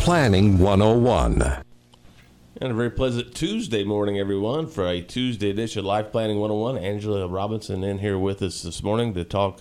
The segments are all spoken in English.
Planning 101. And a very pleasant Tuesday morning, everyone, for a Tuesday edition of Life Planning 101. Angela Robinson in here with us this morning to talk.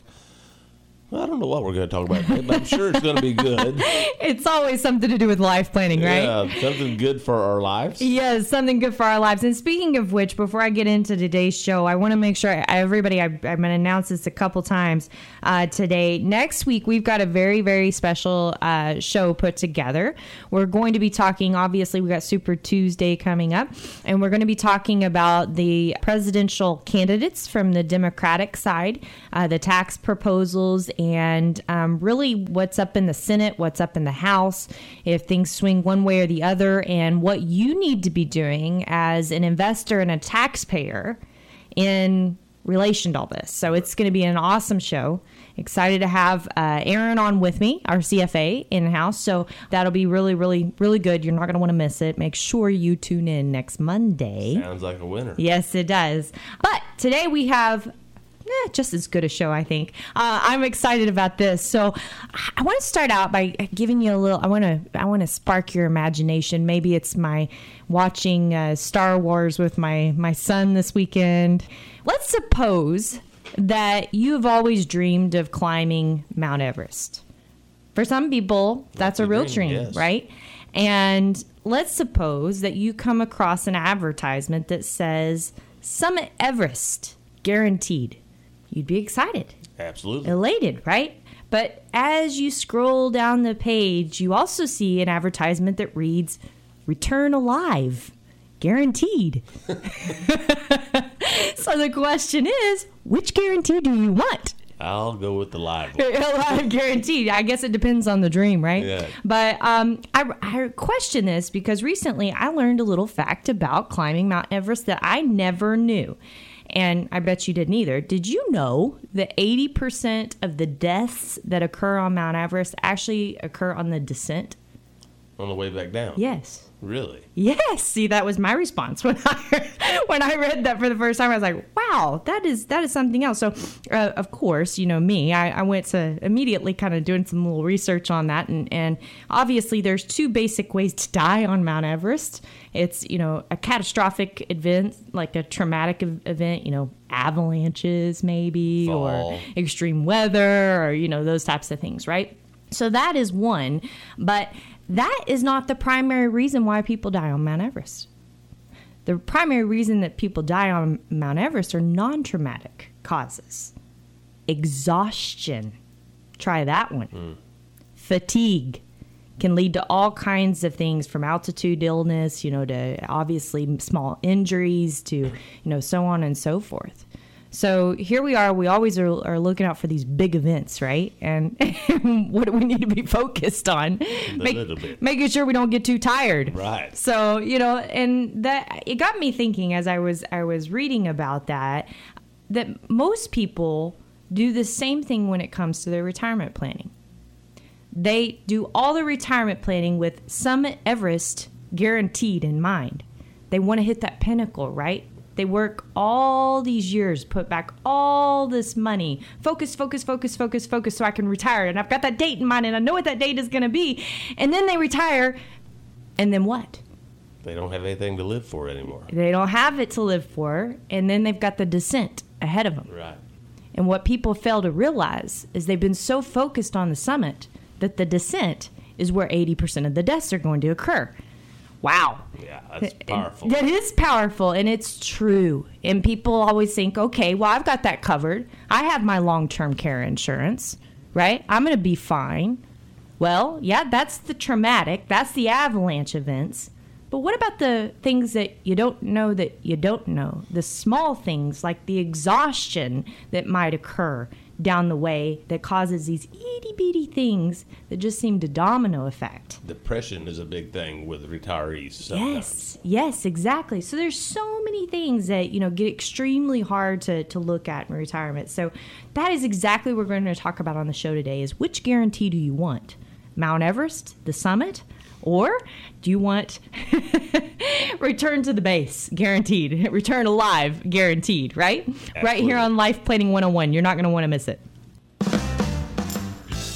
I don't know what we're going to talk about today, but I'm sure it's going to be good. It's always something to do with life planning, right? Yeah, something good for our lives. Yes, something good for our lives. And speaking of which, before I get into today's show, I want to make sure everybody, I, I'm going to announce this a couple times uh, today. Next week, we've got a very, very special uh, show put together. We're going to be talking, obviously, we got Super Tuesday coming up, and we're going to be talking about the presidential candidates from the Democratic side, uh, the tax proposals, and um, really what's up in the Senate, what's up in the House, if things swing one way or the other, and what you need to be doing as an investor and a taxpayer in relation to all this. So it's going to be an awesome show. Excited to have uh, Aaron on with me, our CFA in house. So that'll be really, really, really good. You're not going to want to miss it. Make sure you tune in next Monday. Sounds like a winner. Yes, it does. But today we have eh, just as good a show, I think. Uh, I'm excited about this. So I want to start out by giving you a little. I want to. I want to spark your imagination. Maybe it's my watching uh, Star Wars with my my son this weekend. Let's suppose that you have always dreamed of climbing Mount Everest. For some people, that's, a real dream, dream, yes. right? And let's suppose that you come across an advertisement that says Summit Everest guaranteed. You'd be excited, Absolutely. elated, right? But as you scroll down the page, you also see an advertisement that reads Return alive, guaranteed. so the question is, which guarantee do you want? I'll go with the live one. alive guaranteed. I guess it depends on the dream, right? Yeah. But um, I, I question this because recently I learned a little fact about climbing Mount Everest that I never knew. And I bet you didn't either. Did you know that 80% of the deaths that occur on Mount Everest actually occur on the descent? on the way back down. Yes. Really? Yes, see that was my response when I when I read that for the first time. I was like, "Wow, that is that is something else." So, uh, of course, you know me. I, I went to immediately kind of doing some little research on that, and and obviously there's two basic ways to die on Mount Everest. It's you know a catastrophic event like a traumatic event, you know avalanches maybe Fall. or extreme weather or you know those types of things, right? So that is one, but that is not the primary reason why people die on Mount Everest. The primary reason that people die on Mount Everest are non traumatic causes exhaustion. Try that one. Hmm. Fatigue can lead to all kinds of things from altitude illness, you know, to obviously small injuries to, you know, so on and so forth. So here we are. We always are, are looking out for these big events, right? And what do we need to be focused on? Make- little bit. Making sure we don't get too tired. Right. So you know, and that it got me thinking as I was I was reading about that that most people do the same thing when it comes to their retirement planning. They do all their retirement planning with Summit Everest guaranteed in mind. They want to hit that pinnacle, right? They work all these years, put back all this money, focus, focus, focus, focus, focus, so I can retire. And I've got that date in mind and I know what that date is going to be. And then they retire. And then what? They don't have anything to live for anymore. They don't have it to live for. And then they've got the descent ahead of them. Right. And what people fail to realize is they've been so focused on the summit that the descent is where 80% of the deaths are going to occur. Wow. Yeah, that's powerful. That is powerful and it's true. And people always think, okay, well, I've got that covered. I have my long term care insurance, right? I'm going to be fine. Well, yeah, that's the traumatic, that's the avalanche events. But what about the things that you don't know that you don't know? The small things like the exhaustion that might occur down the way that causes these itty bitty things that just seem to domino effect. Depression is a big thing with retirees. Sometimes. Yes, yes, exactly. So there's so many things that you know get extremely hard to, to look at in retirement. So that is exactly what we're going to talk about on the show today: is which guarantee do you want? Mount Everest, the summit, or do you want return to the base guaranteed, return alive guaranteed, right? Right here on Life Planning 101. You're not going to want to miss it.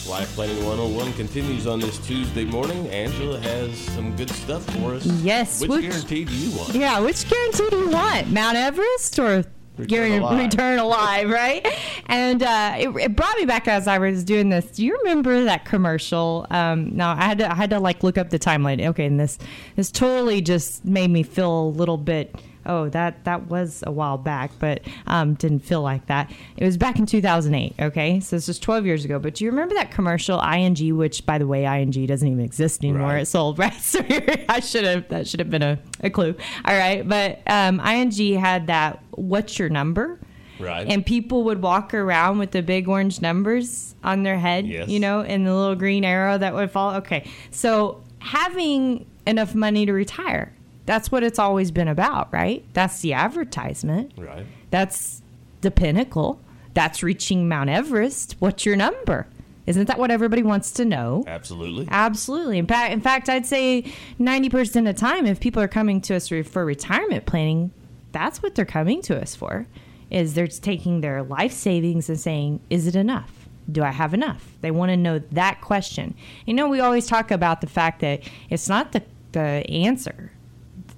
Life Planning 101 continues on this Tuesday morning. Angela has some good stuff for us. Yes, Which, which- guarantee do you want? Yeah, which guarantee do you want? Mount Everest or Return guar- alive. return alive, right? And uh, it, it brought me back as I was doing this. Do you remember that commercial? Um, no, I had to I had to like look up the timeline. Okay, and this this totally just made me feel a little bit. Oh, that that was a while back, but um, didn't feel like that. It was back in 2008. Okay, so this was 12 years ago. But do you remember that commercial ING? Which, by the way, ING doesn't even exist anymore. Right. It's sold, right? So I should have that should have been a, a clue. All right, but um, ING had that. What's your number? Right. And people would walk around with the big orange numbers on their head, Yes. you know, and the little green arrow that would fall. Okay, so having enough money to retire. That's what it's always been about, right? That's the advertisement. Right. That's the pinnacle. That's reaching Mount Everest. What's your number? Isn't that what everybody wants to know? Absolutely. Absolutely. In fact, in fact, I'd say 90% of the time, if people are coming to us re- for retirement planning, that's what they're coming to us for. Is they're taking their life savings and saying, "Is it enough? Do I have enough?" They want to know that question. You know, we always talk about the fact that it's not the the answer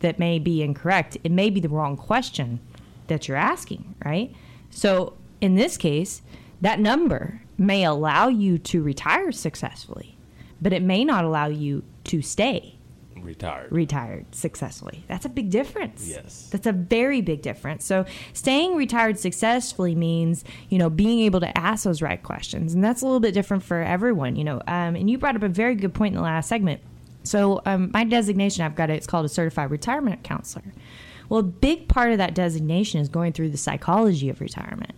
that may be incorrect. It may be the wrong question that you're asking, right? So in this case, that number may allow you to retire successfully, but it may not allow you to stay Retired. retired successfully. That's a big difference. Yes. That's a very big difference. So staying retired successfully means, you know, being able to ask those right questions. And that's a little bit different for everyone, you know. Um, and you brought up a very good point in the last segment. So um, my designation, I've got it, it's called a certified retirement counselor. Well, a big part of that designation is going through the psychology of retirement.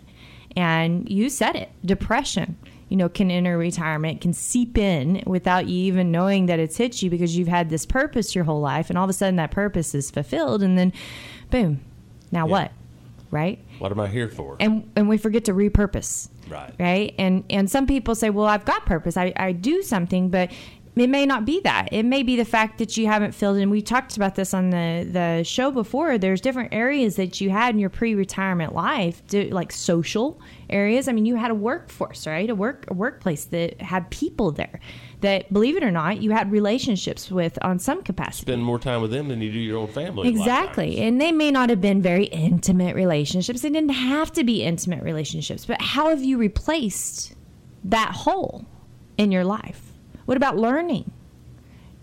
And you said it, depression, you know, can enter retirement, can seep in without you even knowing that it's hit you because you've had this purpose your whole life and all of a sudden that purpose is fulfilled and then boom. Now what? Right? What am I here for? And and we forget to repurpose right. right and and some people say well i've got purpose i, I do something but it may not be that it may be the fact that you haven't filled in we talked about this on the the show before there's different areas that you had in your pre-retirement life to, like social areas i mean you had a workforce right a work a workplace that had people there that believe it or not you had relationships with on some capacity Spend more time with them than you do your own family. a lot of Exactly. And they may not have been very intimate relationships. They didn't have to be intimate relationships. But how have you replaced that hole in your life? What about learning?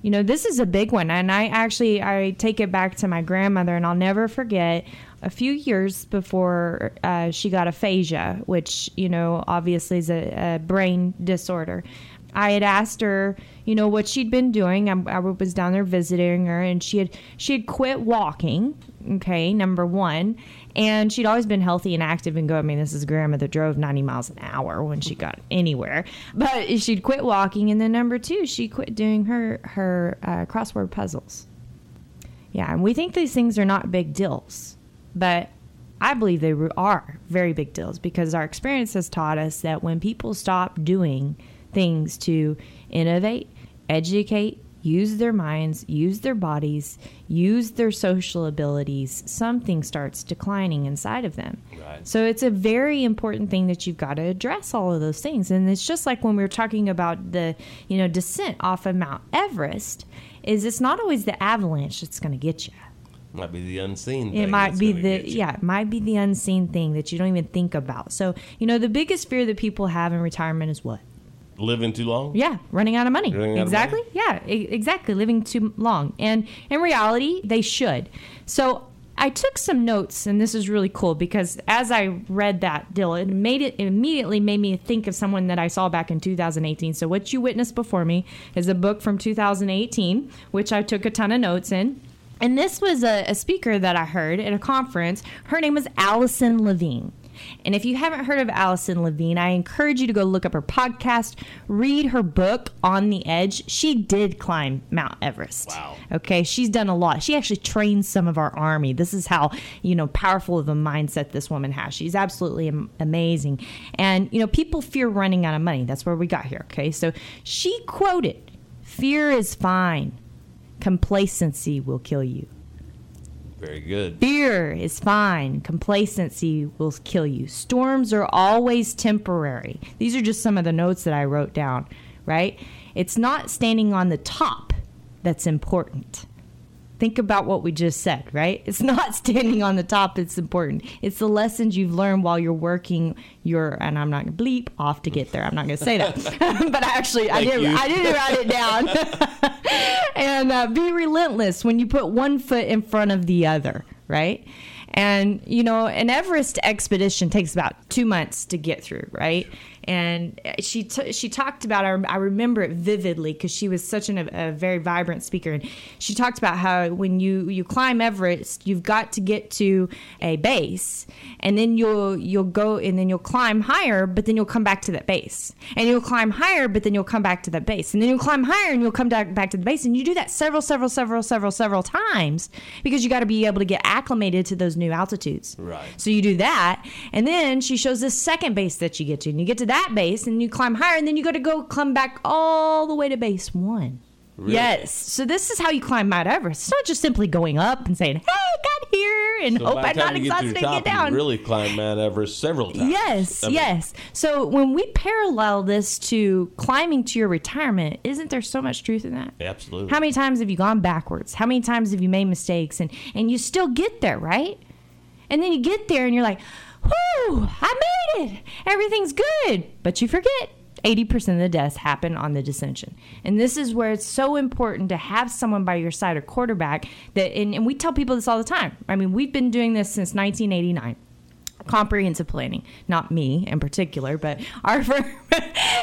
You know, this is a big one. And I actually I take it back to my grandmother and I'll never forget a few years before uh, she got aphasia, which, you know, obviously is a, a brain disorder. I had asked her, you know, what she'd been doing. I, I was down there visiting her, and she had she had quit walking. Okay, number one, and she'd always been healthy and active and go. I mean, this is grandma that drove ninety miles an hour when she got anywhere, but she'd quit walking. And then number two, she quit doing her her uh, crossword puzzles. Yeah, and we think these things are not big deals, but I believe they are very big deals because our experience has taught us that when people stop doing things to innovate, educate, use their minds, use their bodies, use their social abilities, something starts declining inside of them. Right. So it's a very important thing that you've got to address all of those things. And it's just like when we were talking about the, you know, descent off of Mount Everest, is it's not always the avalanche that's going to get you. Might be the unseen. It might be the yeah, it might be the unseen thing that you don't even think about. So, you know, the biggest fear that people have in retirement is what? Living too long. Yeah, running out of money. Out of exactly. money? Yeah, e- exactly. Living too long. And in reality, they should. So I took some notes, and this is really cool because as I read that Dylan, it made it, it immediately made me think of someone that I saw back in 2018. So what you witnessed before me is a book from 2018, which I took a ton of notes in. And this was a, a speaker that I heard at a conference. Her name was Alison Levine. And if you haven't heard of Alison Levine, I encourage you to go look up her podcast, read her book, On the Edge. She did climb Mount Everest. Wow. Okay, she's done a lot. She actually trained some of our army. This is how, you know, powerful of a mindset this woman has. She's absolutely am- amazing. And, you know, people fear running out of money. That's where we got here. Okay, so she quoted, Fear is fine, complacency will kill you. Very good. Fear is fine. Complacency will kill you. Storms are always temporary. These are just some of the notes that I wrote down, right? It's not standing on the top that's important. Think about what we just said, right? It's not standing on the top that's important. It's the lessons you've learned while you're working your and I'm not gonna bleep off to get there. I'm not gonna say that. but I actually I Thank did you. I did write it down. and uh, be relentless when you put one foot in front of the other, right? And you know, an Everest expedition takes about two months to get through, right? And she t- she talked about I, I remember it vividly because she was such an, a very vibrant speaker, and she talked about how when you you climb Everest, you've got to get to a base, and then you'll you'll go and then you'll climb higher, but then you'll come back to that base, and you'll climb higher, but then you'll come back to that base, and then you'll climb higher, and you'll come back back to the base, and you do that several several several several several times because you got to be able to get acclimated to those new altitudes. Right. So you do that, and then she shows this second base that you get to, and you get to that base, and you climb higher, and then you got to go climb back all the way to base one. Yes. So this is how you climb Mount Everest. It's not just simply going up and saying, "Hey, I got here," and So hope I'm not you get to exhausted the and get down. you really climb Mount Everest several times. Yes, I mean, yes. So when we parallel this to climbing to your retirement, isn't there so much truth in that? Absolutely. How many times have you gone backwards? How many times have you made mistakes and and you still get there, right? And then you get there and you're like, "Whoo, I made it. Everything's good." But you forget 80% of the deaths happen on the dissension. And this is where it's so important to have someone by your side, a quarterback that and, and we tell people this all the time. I mean, we've been doing this since 1989 comprehensive planning not me in particular but our firm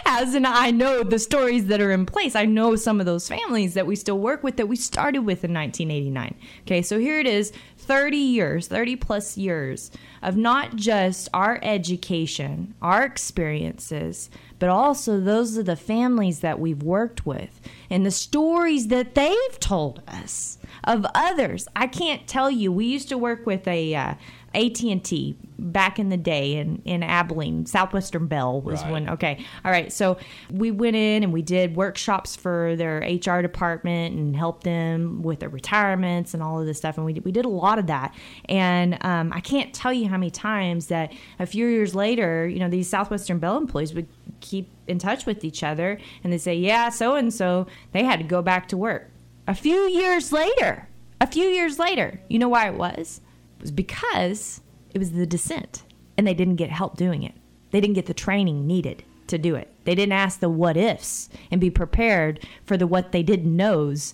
has and i know the stories that are in place i know some of those families that we still work with that we started with in 1989 okay so here it is 30 years 30 plus years of not just our education our experiences but also those are the families that we've worked with and the stories that they've told us of others i can't tell you we used to work with a uh, AT&T back in the day in, in Abilene, Southwestern Bell was Right. when, okay. All right. So we went in and we did workshops for their HR department and helped them with their retirements and all of this stuff. And we did, we did a lot of that. And um, I can't tell you how many times that a few years later, you know, these Southwestern Bell employees would keep in touch with each other and they say, yeah, so-and-so, they had to go back to work. A few years later, a few years later, you know why it was? It was because it was the descent and they didn't get help doing it. They didn't get the training needed to do it. They didn't ask the what ifs and be prepared for the what they didn't knows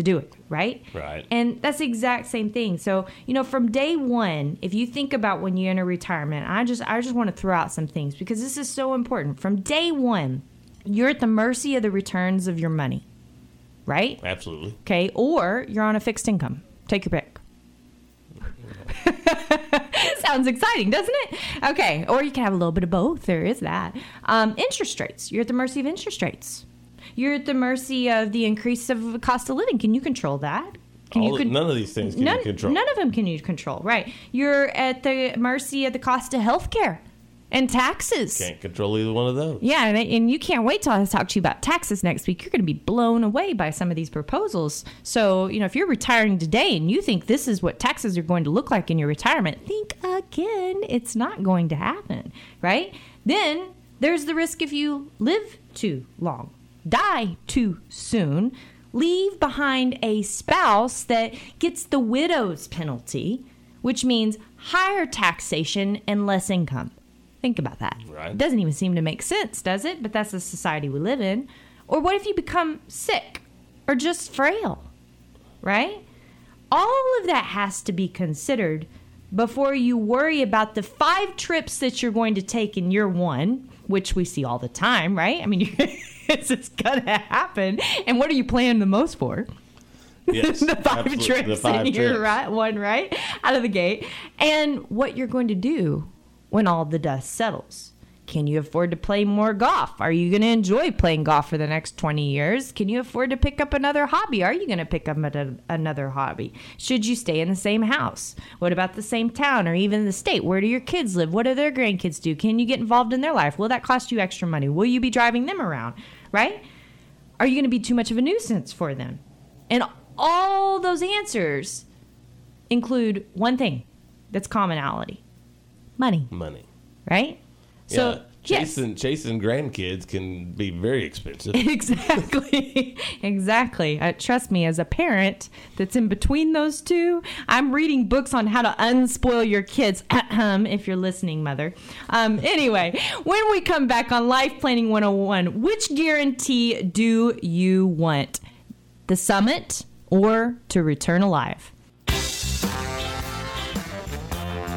to do it, right? Right. And that's the exact same thing. So, you know, from day 1, if you think about when you enter retirement, I just I just want to throw out some things because this is so important. From day 1, you're at the mercy of the returns of your money. Right? Absolutely. Okay, or you're on a fixed income. Take your pick. Sounds exciting, doesn't it? Okay, or you can have a little bit of both. There is that. Um, interest rates. You're at the mercy of interest rates. You're at the mercy of the increase of the cost of living. Can you control that? Can All you con- none of these things can none, you control. None of them can you control. Right. You're at the mercy of the cost of health care and taxes. Can't control either one of those. Yeah, and, and you can't wait till I talk to you about taxes next week. You're going to be blown away by some of these proposals. So, you know, if you're retiring today and you think this is what taxes are going to look like in your retirement, think again. It's not going to happen, right? Then there's the risk if you live too long, die too soon, leave behind a spouse that gets the widow's penalty, which means higher taxation and less income. Think about that. Right. It doesn't even seem to make sense, does it? But that's the society we live in. Or what if you become sick or just frail? Right? All of that has to be considered before you worry about the five trips that you're going to take in year one, which we see all the time, right? I mean, it's just gonna happen. And what are you planning the most for? Yes. the five absolutely. trips The five in trips. right, one right out of the gate, and what you're going to do when all the dust settles? Can you afford to play more golf? Are you going to enjoy playing golf for the next 20 years? Can you afford to pick up another hobby? Are you going to pick up a, another hobby? Should you stay in the same house? What about the same town or even the state? Where do your kids live? What do their grandkids do? Can you get involved in their life? Will that cost you extra money? Will you be driving them around? Right? Are you going to be too much of a nuisance for them? And all those answers include one thing that's commonality money. Money. Right? So, yeah. Chasing yes. chasing grandkids can be very expensive. Exactly, exactly. Uh, trust me, as a parent that's in between those two, I'm reading books on how to unspoil your kids. if you're listening, mother. Um, anyway, when we come back on Life Planning 101, which guarantee do you want? The summit or to return alive?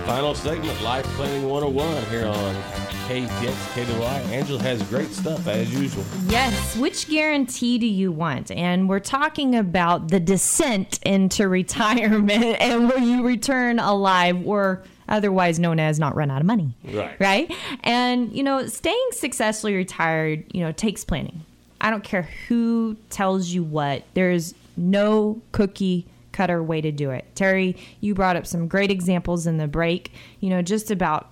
Final segment, Life Planning 101 here on KTX, KDY. Angela has great stuff as usual. Yes. Which guarantee do you want? And we're talking about the descent into retirement and will you return alive or otherwise known as not run out of money. Right. Right? And, you know, staying successfully retired, you know, takes planning. I don't care who tells you what. There's no cookie cutter way to do it. Terry, you brought up some great examples in the break, you know, just about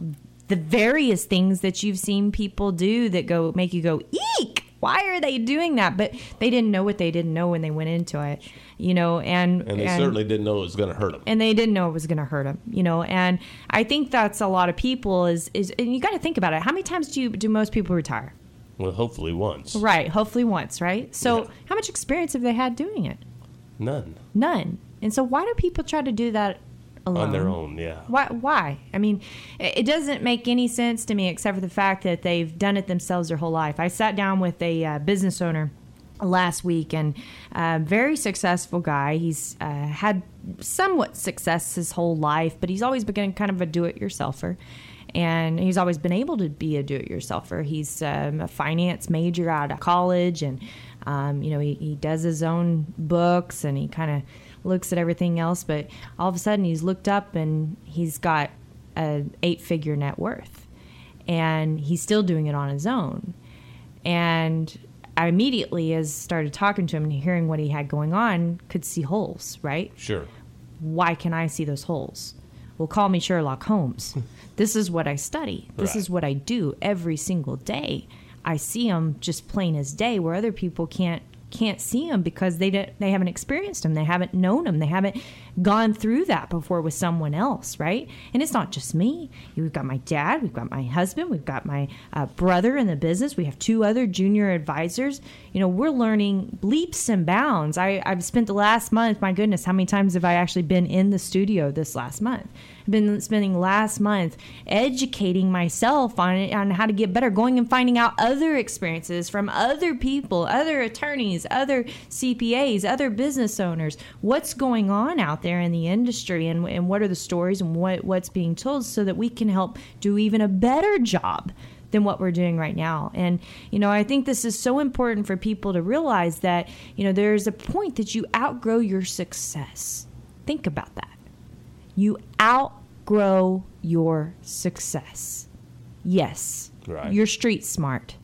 the various things that you've seen people do that go make you go eek why are they doing that? But they didn't know what they didn't know when they went into it you know and and they and, certainly didn't know it was going to hurt them and they didn't know it was going to hurt them you know and i think that's a lot of people is is and you got to think about it. How many times do you do most people retire? Well hopefully once. Right hopefully once right? So yeah. how much experience have they had doing it? None. None. And so why do people try to do that alone. On their own, yeah. Why? Why? I mean, it doesn't make any sense to me except for the fact that they've done it themselves their whole life. I sat down with a uh, business owner last week and a uh, very successful guy he's uh, had somewhat success his whole life but he's always been kind of a do-it-yourselfer and he's always been able to be a do-it-yourselfer he's um, a finance major out of college and um, you know he, he does his own books and he kind of looks at everything else, but all of a sudden he's looked up and he's got a eight figure net worth, and he's still doing it on his own. And I immediately, as started talking to him and hearing what he had going on, could see holes. Right? Sure. Why can I see those holes? Well, call me Sherlock Holmes. this is what I study. This right. is what I do every single day. I see them just plain as day, where other people can't can't see them because they don't, they haven't experienced them. They haven't known them. They haven't gone through that before with someone else, right? And it's not just me. We've got my dad, we've got my husband, we've got my uh, brother in the business. We have two other junior advisors. You know, we're learning leaps and bounds. I, I've spent the last month. My goodness, how many times have I actually been in the studio this last month? Been spending last month educating myself on on how to get better, going and finding out other experiences from other people, other attorneys, other CPAs, other business owners. What's going on out there in the industry, and and what are the stories and what what's being told, so that we can help do even a better job than what we're doing right now. And, you know, I think this is so important for people to realize that, you know, there's a point that you outgrow your success. Think about that. You outgrow your success. Yes. Right. You're street smart.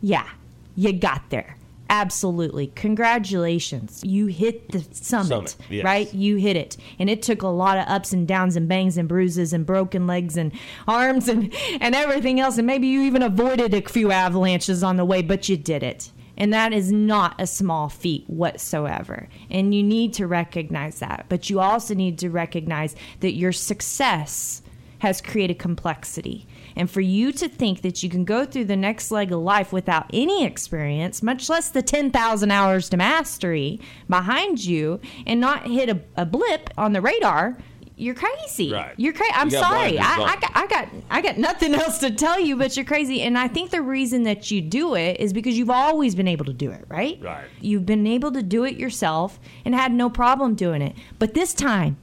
Yeah. You got there. Absolutely. Congratulations. You hit the summit, summit yes. right? You hit it. And it took a lot of ups and downs and bangs and bruises and broken legs and arms and, and everything else. And maybe you even avoided a few avalanches on the way, but you did it. And that is not a small feat whatsoever. And you need to recognize that. But you also need to recognize that your success has created complexity. And for you to think that you can go through the next leg of life without any experience, much less the 10,000 hours to mastery behind you, and not hit a, a blip on the radar you're crazy. Right. You're crazy. I'm you sorry. I, I, got, I got, I got nothing else to tell you, but you're crazy. And I think the reason that you do it is because you've always been able to do it, right? Right. You've been able to do it yourself and had no problem doing it. But this time,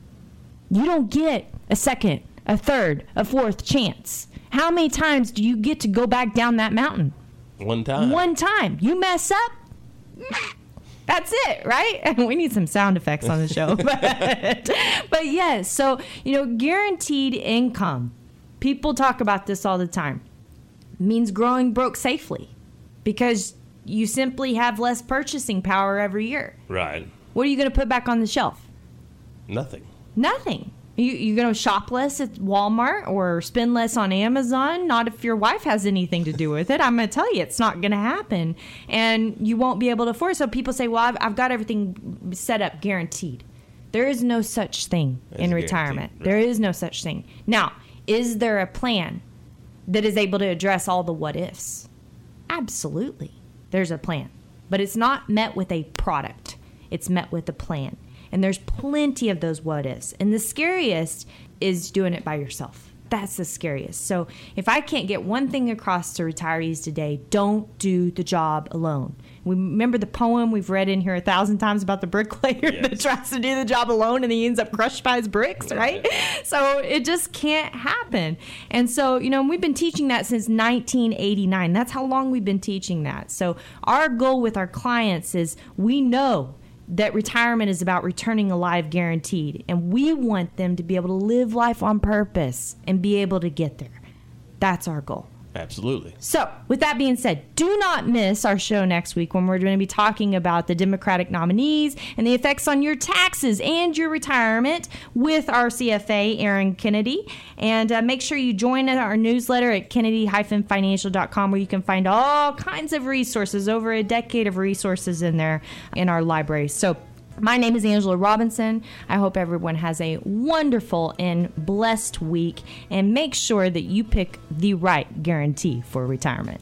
you don't get a second, a third, a fourth chance. How many times do you get to go back down that mountain? One time. One time. You mess up that's it, right? And we need some sound effects on the show. but, but yes, so, you know, guaranteed income People talk about this all the time. It means growing broke safely because you simply have less purchasing power every year. Right. What are you going to put back on the shelf? Nothing. Nothing. You, you're going to shop less at Walmart or spend less on Amazon? Not if your wife has anything to do with it. I'm going to tell you, it's not going to happen. And you won't be able to afford it. So people say, well, I've, I've got everything set up guaranteed. There is no such thing As in retirement. guarantee, There is no such thing. Now, is there a plan that is able to address all the what ifs? Absolutely. There's a plan. But it's not met with a product, it's met with a plan. And there's plenty of those what ifs. And the scariest is doing it by yourself. That's the scariest. So if I can't get one thing across to retirees today, don't do the job alone. We remember the poem we've read in here a thousand times about the bricklayer that tries to do the job alone and he ends up crushed by his bricks, right? so it just can't happen. And so, you know, we've been teaching that since 1989. That's how long we've been teaching that. So our goal with our clients is we know that retirement is about returning alive guaranteed and we want them to be able to live life on purpose and be able to get there. That's our goal. Absolutely. So, with that being said, do not miss our show next week when we're going to be talking about the Democratic nominees and the effects on your taxes and your retirement with our CFA, Aaron Kennedy. And uh, make sure you join our newsletter at kennedy-financial.com where you can find all kinds of resources, over a decade of resources in there in our library. So, my name is Angela Robinson. I hope everyone has a wonderful and blessed week and make sure that you pick the right guarantee for retirement.